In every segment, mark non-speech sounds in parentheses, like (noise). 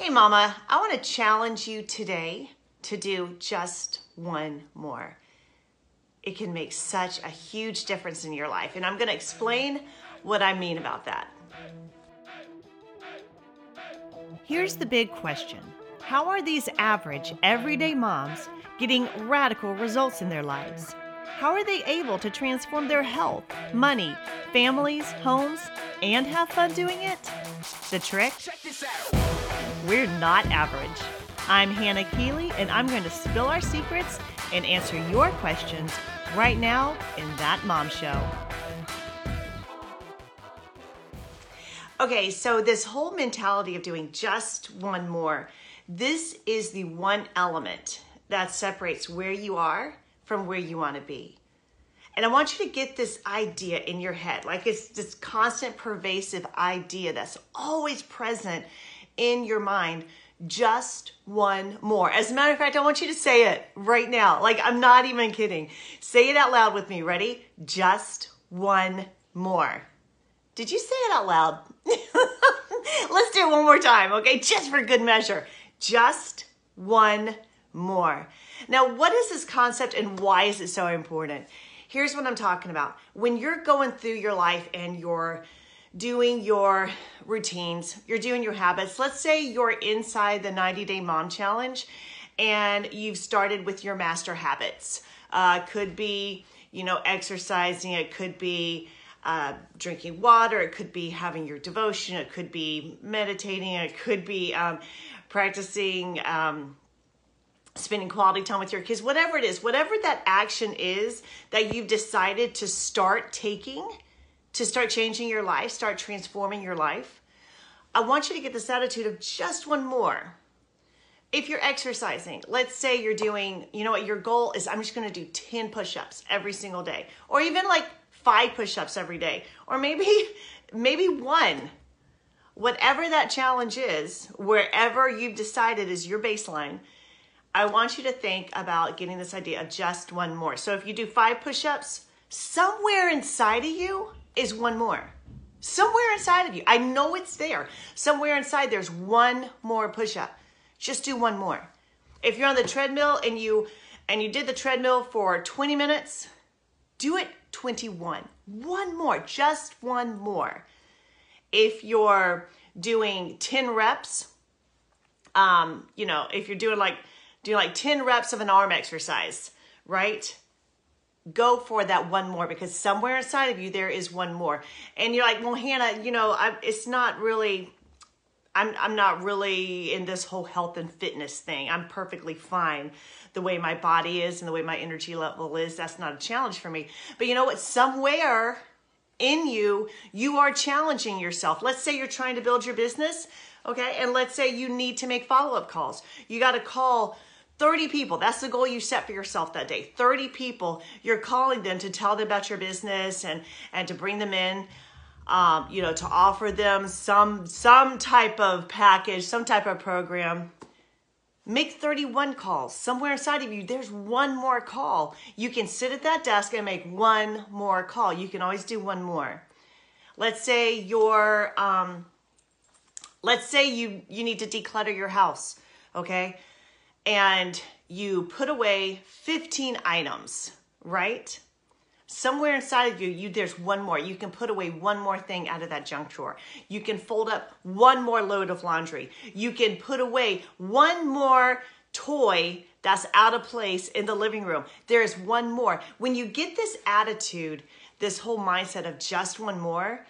Hey, Mama, I want to challenge you today to do just one more. It can make such a huge difference in your life, and I'm going to explain what I mean about that. Here's the big question How are these average, everyday moms getting radical results in their lives? How are they able to transform their health, money, families, homes, and have fun doing it? The trick? We're not average. I'm Hannah Keeley, and I'm going to spill our secrets and answer your questions right now in That Mom Show. Okay, so this whole mentality of doing just one more, this is the one element that separates where you are from where you want to be. And I want you to get this idea in your head, like it's this constant, pervasive idea that's always present in your mind just one more. As a matter of fact, I want you to say it right now. Like, I'm not even kidding. Say it out loud with me. Ready? Just one more. Did you say it out loud? (laughs) Let's do it one more time, okay? Just for good measure. Just one more. Now, what is this concept and why is it so important? Here's what I'm talking about. When you're going through your life and you're doing your routines, you're doing your habits. Let's say you're inside the 90 day mom challenge and you've started with your master habits. Uh, could be, you know, exercising, it could be uh, drinking water, it could be having your devotion, it could be meditating, it could be um, practicing. Um, spending quality time with your kids, whatever it is, whatever that action is that you've decided to start taking, to start changing your life, start transforming your life, I want you to get this attitude of just one more. If you're exercising, let's say you're doing, you know what, your goal is I'm just gonna do 10 push ups every single day, or even like five push ups every day, or maybe, (laughs) maybe one. Whatever that challenge is, wherever you've decided is your baseline, I want you to think about getting this idea of just one more. So if you do five push ups, somewhere inside of you, is one more. Somewhere inside of you. I know it's there. Somewhere inside there's one more push up. Just do one more. If you're on the treadmill and you and you did the treadmill for 20 minutes, do it 21. One more, just one more. If you're doing 10 reps, um, you know, if you're doing like doing like 10 reps of an arm exercise, right? Go for that one more because somewhere inside of you there is one more. And you're like well hannah you know I, it's not really I'm, I'm not really in this whole health and fitness thing. I'm perfectly fine the way my body is and the way my energy level is. That's not a challenge for me. But you know what? Somewhere in you you are challenging yourself. Let's say you're trying to build your business okay? And let's say you need to make follow-up calls. You got to call 30 people. That's the goal you set for yourself that day. 30 people. You're calling them to tell them about your business and and to bring them in. Um, you know, to offer them some some type of package, some type of program. Make 31 calls. Somewhere inside of you, there's one more call. You can sit at that desk and make one more call. You can always do one more. Let's say you're um, let's say you you need to declutter your house, okay? And you put away 15 items, right? Somewhere inside of you, you there's one more. You can put away one more thing out of that junk drawer. You can fold up one more load of laundry. You can put away one more toy that's out of place in the living room. There's one more. When you get this attitude, this whole mindset of just one more,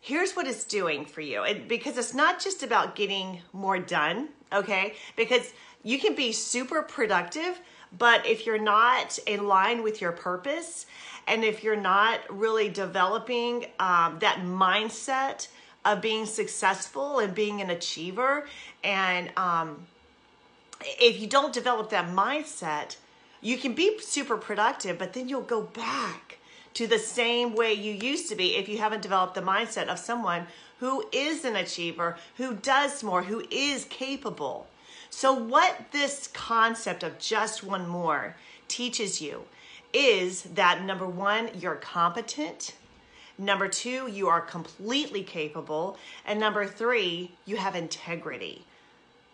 here's what it's doing for you. It, because it's not just about getting more done, okay? Because you can be super productive, but if you're not in line with your purpose, and if you're not really developing um, that mindset of being successful and being an achiever, and um, if you don't develop that mindset, you can be super productive, but then you'll go back to the same way you used to be if you haven't developed the mindset of someone who is an achiever, who does more, who is capable. So, what this concept of just one more teaches you is that number one, you're competent. Number two, you are completely capable. And number three, you have integrity.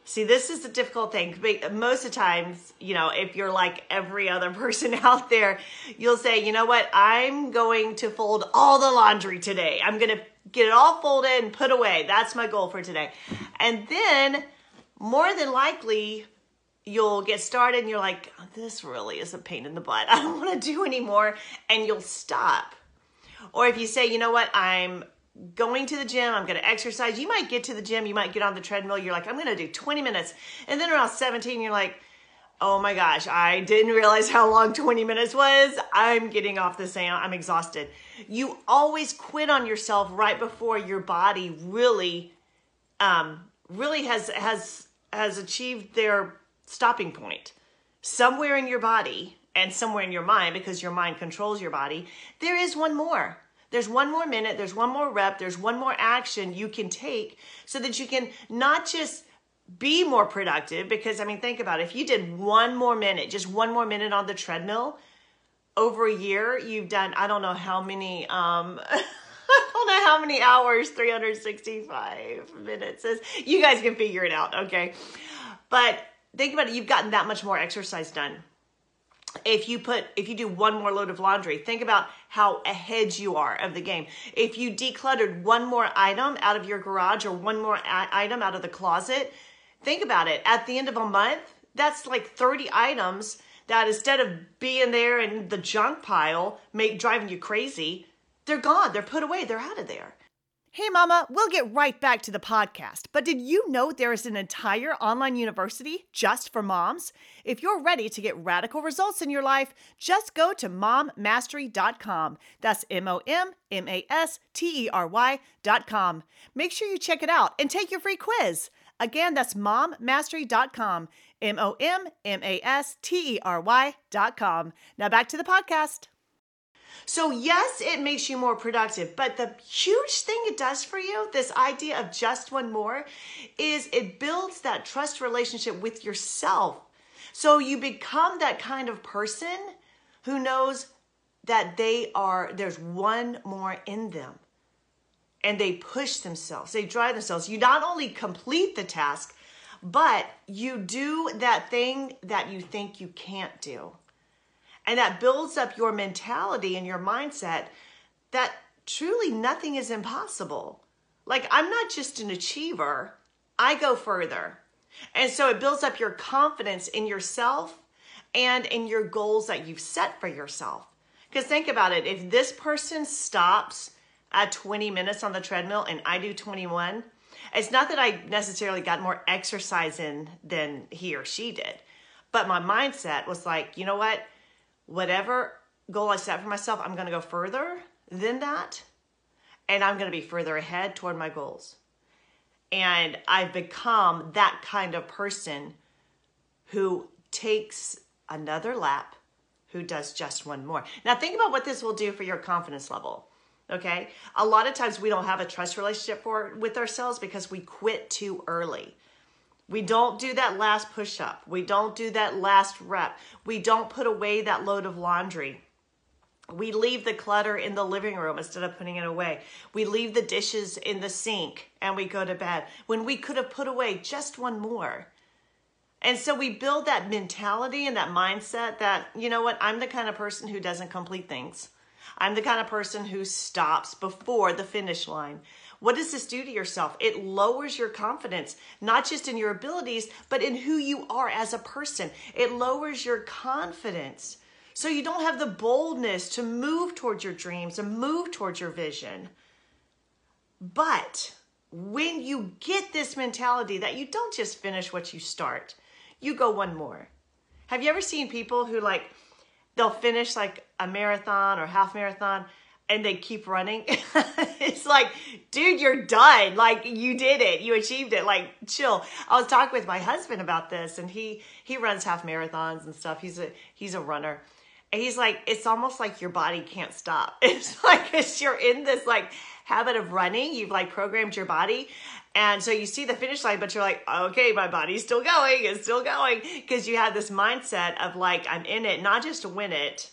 See, this is the difficult thing. Most of the times, you know, if you're like every other (laughs) person out there, you'll say, you know what, I'm going to fold all the laundry today. I'm going to get it all folded and put away. That's my goal for today. And then, more than likely, you'll get started and you're like, this really is a pain in the butt. (laughs) I don't want to do anymore. And you'll stop. Or if you say, you know what, I'm going to the gym, I'm going to exercise. You might get to the gym, you might get on the treadmill, you're like, I'm going to do 20 minutes. And then around 17, you're like, oh my gosh, I didn't realize how long 20 minutes was. I'm getting off the sand, I'm exhausted. You always quit on yourself right before your body really, um, really has, has, has achieved their stopping point. Somewhere in your body and somewhere in your mind, because your mind controls your body, there is one more there's one more minute, there's one more rep, there's one more action you can take so that you can not just be more productive because I mean think about it if you did one more minute just one more minute on the treadmill over a year you've done I don't know how many um (laughs) I (laughs) don't know how many hours 365 minutes is. You guys can figure it out okay? But think about it you've gotten that much more exercise done. If you put if you do one more load of laundry think about how ahead you are of the game. If you decluttered one more item out of your garage or one more item out of the closet think about it. At the end of a month that's like 30 items that instead of being there in the junk pile make driving you crazy they're gone they're put away they're out of there Hey, Mama, we'll get right back to the podcast. But did you know there is an entire online university just for moms? If you're ready to get radical results in your life, just go to mommastery.com. That's M O M M A S T E R Y.com. Make sure you check it out and take your free quiz. Again, that's mommastery.com. M O M M A S T E R Y.com. Now back to the podcast. So, yes, it makes you more productive, but the huge thing it does for you, this idea of just one more, is it builds that trust relationship with yourself. So, you become that kind of person who knows that they are, there's one more in them. And they push themselves, they drive themselves. You not only complete the task, but you do that thing that you think you can't do. And that builds up your mentality and your mindset that truly nothing is impossible. Like, I'm not just an achiever, I go further. And so it builds up your confidence in yourself and in your goals that you've set for yourself. Because think about it if this person stops at 20 minutes on the treadmill and I do 21, it's not that I necessarily got more exercise in than he or she did, but my mindset was like, you know what? Whatever goal I set for myself, I'm going to go further than that. And I'm going to be further ahead toward my goals. And I've become that kind of person who takes another lap, who does just one more. Now, think about what this will do for your confidence level. Okay. A lot of times we don't have a trust relationship for, with ourselves because we quit too early. We don't do that last push up. We don't do that last rep. We don't put away that load of laundry. We leave the clutter in the living room instead of putting it away. We leave the dishes in the sink and we go to bed when we could have put away just one more. And so we build that mentality and that mindset that, you know what, I'm the kind of person who doesn't complete things. I'm the kind of person who stops before the finish line. What does this do to yourself? It lowers your confidence, not just in your abilities, but in who you are as a person. It lowers your confidence. So you don't have the boldness to move towards your dreams and move towards your vision. But when you get this mentality that you don't just finish what you start, you go one more. Have you ever seen people who like they'll finish like a marathon or half marathon and they keep running. (laughs) it's like, dude, you're done. Like you did it. You achieved it. Like chill. I was talking with my husband about this and he he runs half marathons and stuff. He's a he's a runner. And he's like, it's almost like your body can't stop. (laughs) It's like it's you're in this like habit of running. You've like programmed your body. And so you see the finish line, but you're like, okay, my body's still going, it's still going. Because you have this mindset of like, I'm in it, not just to win it,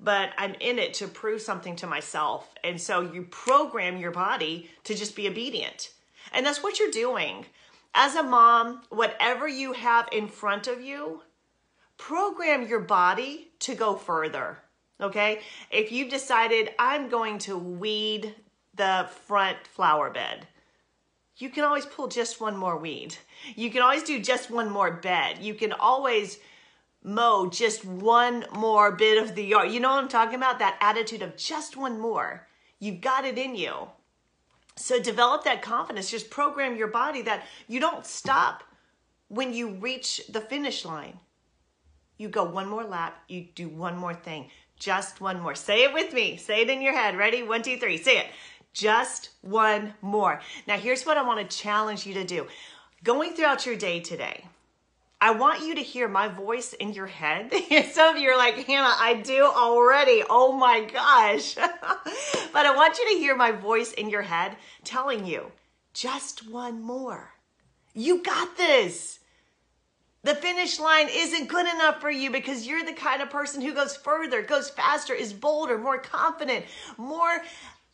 but I'm in it to prove something to myself. And so you program your body to just be obedient. And that's what you're doing. as a mom, whatever you have in front of you, program your body to go further. Okay? If you've decided I'm going to weed the front flower bed, you can always pull just one more weed. You can always do just one more bed. You can always mow just one more bit of the yard. You know what I'm talking about? That attitude of just one more. You've got it in you. So develop that confidence. Just program your body that you don't stop when you reach the finish line. You go one more lap, you do one more thing, just one more. Say it with me. Say it in your head. Ready? One, two, three. Say it. Just one more. Now, here's what I want to challenge you to do. Going throughout your day today, I want you to hear my voice in your head. (laughs) Some of you are like, Hannah, I do already. Oh my gosh. (laughs) but I want you to hear my voice in your head telling you, just one more. You got this. The finish line isn't good enough for you because you're the kind of person who goes further, goes faster, is bolder, more confident, more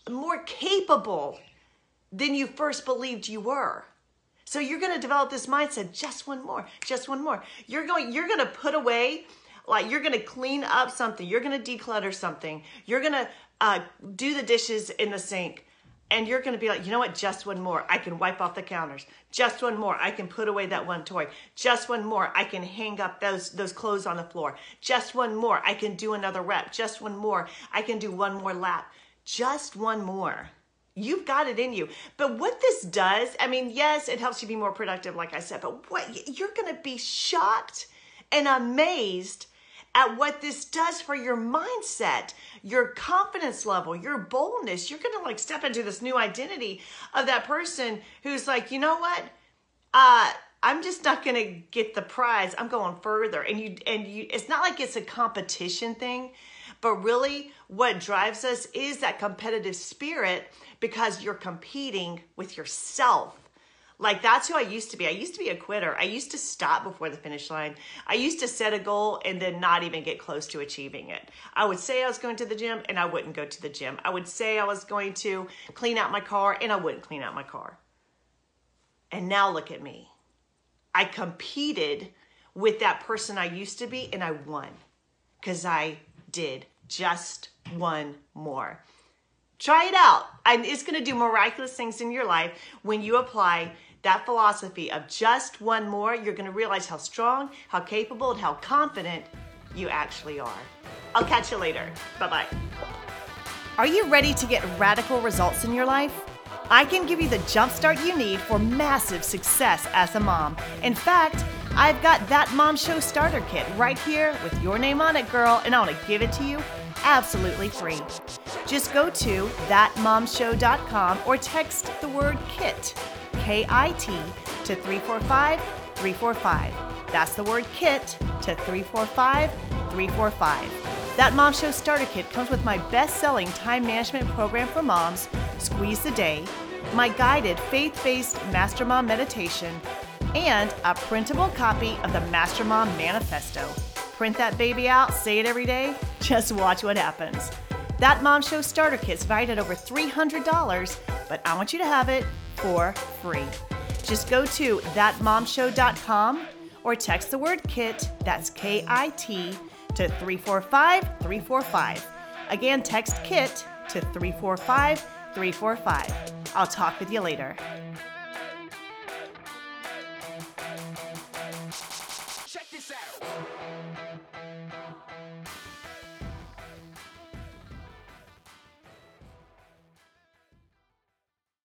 more capable than you first believed you were. So you're going to develop this mindset just one more, just one more. You're going you're going to put away like you're going to clean up something, you're going to declutter something. You're going to uh, do the dishes in the sink and you're going to be like, you know what? Just one more. I can wipe off the counters. Just one more. I can put away that one toy. Just one more. I can hang up those those clothes on the floor. Just one more. I can do another rep. Just one more. I can do one more lap. Just one more. You've got it in you. But what this does, I mean, yes, it helps you be more productive, like I said, but what you're going to be shocked and amazed at what this does for your mindset, your confidence level, your boldness. You're going to like step into this new identity of that person who's like, you know what? Uh, I'm just not going to get the prize. I'm going further. And you, and you, it's not like it's a competition thing, but really what drives us is that competitive spirit because you're competing with yourself. Like that's who I used to be. I used to be a quitter. I used to stop before the finish line. I used to set a goal and then not even get close to achieving it. I would say I was going to the gym and I wouldn't go to the gym. I would say I was going to clean out my car and I wouldn't clean out my car. And now look at me. I competed with that person I used to be and I won because I did just one more. Try it out. And it's going to do miraculous things in your life when you apply that philosophy of just one more. You're going to realize how strong, how capable, and how confident you actually are. I'll catch you later. Bye bye. Are you ready to get radical results in your life? I can give you the jumpstart you need for massive success as a mom. In fact, I've got that Mom Show starter kit right here with your name on it, girl, and I want to give it to you absolutely free. Just go to thatmomshow.com or text the word KIT, K I T, to 345 345. That's the word KIT to 345 345. That Mom Show Starter Kit comes with my best selling time management program for moms, Squeeze the Day, my guided faith based Master Mom meditation, and a printable copy of the Master Mom Manifesto. Print that baby out, say it every day, just watch what happens. That Mom Show starter kit's valued at over $300, but I want you to have it for free. Just go to thatmomshow.com or text the word KIT, that's K I T, to 345 345. Again, text KIT to 345 345. I'll talk with you later.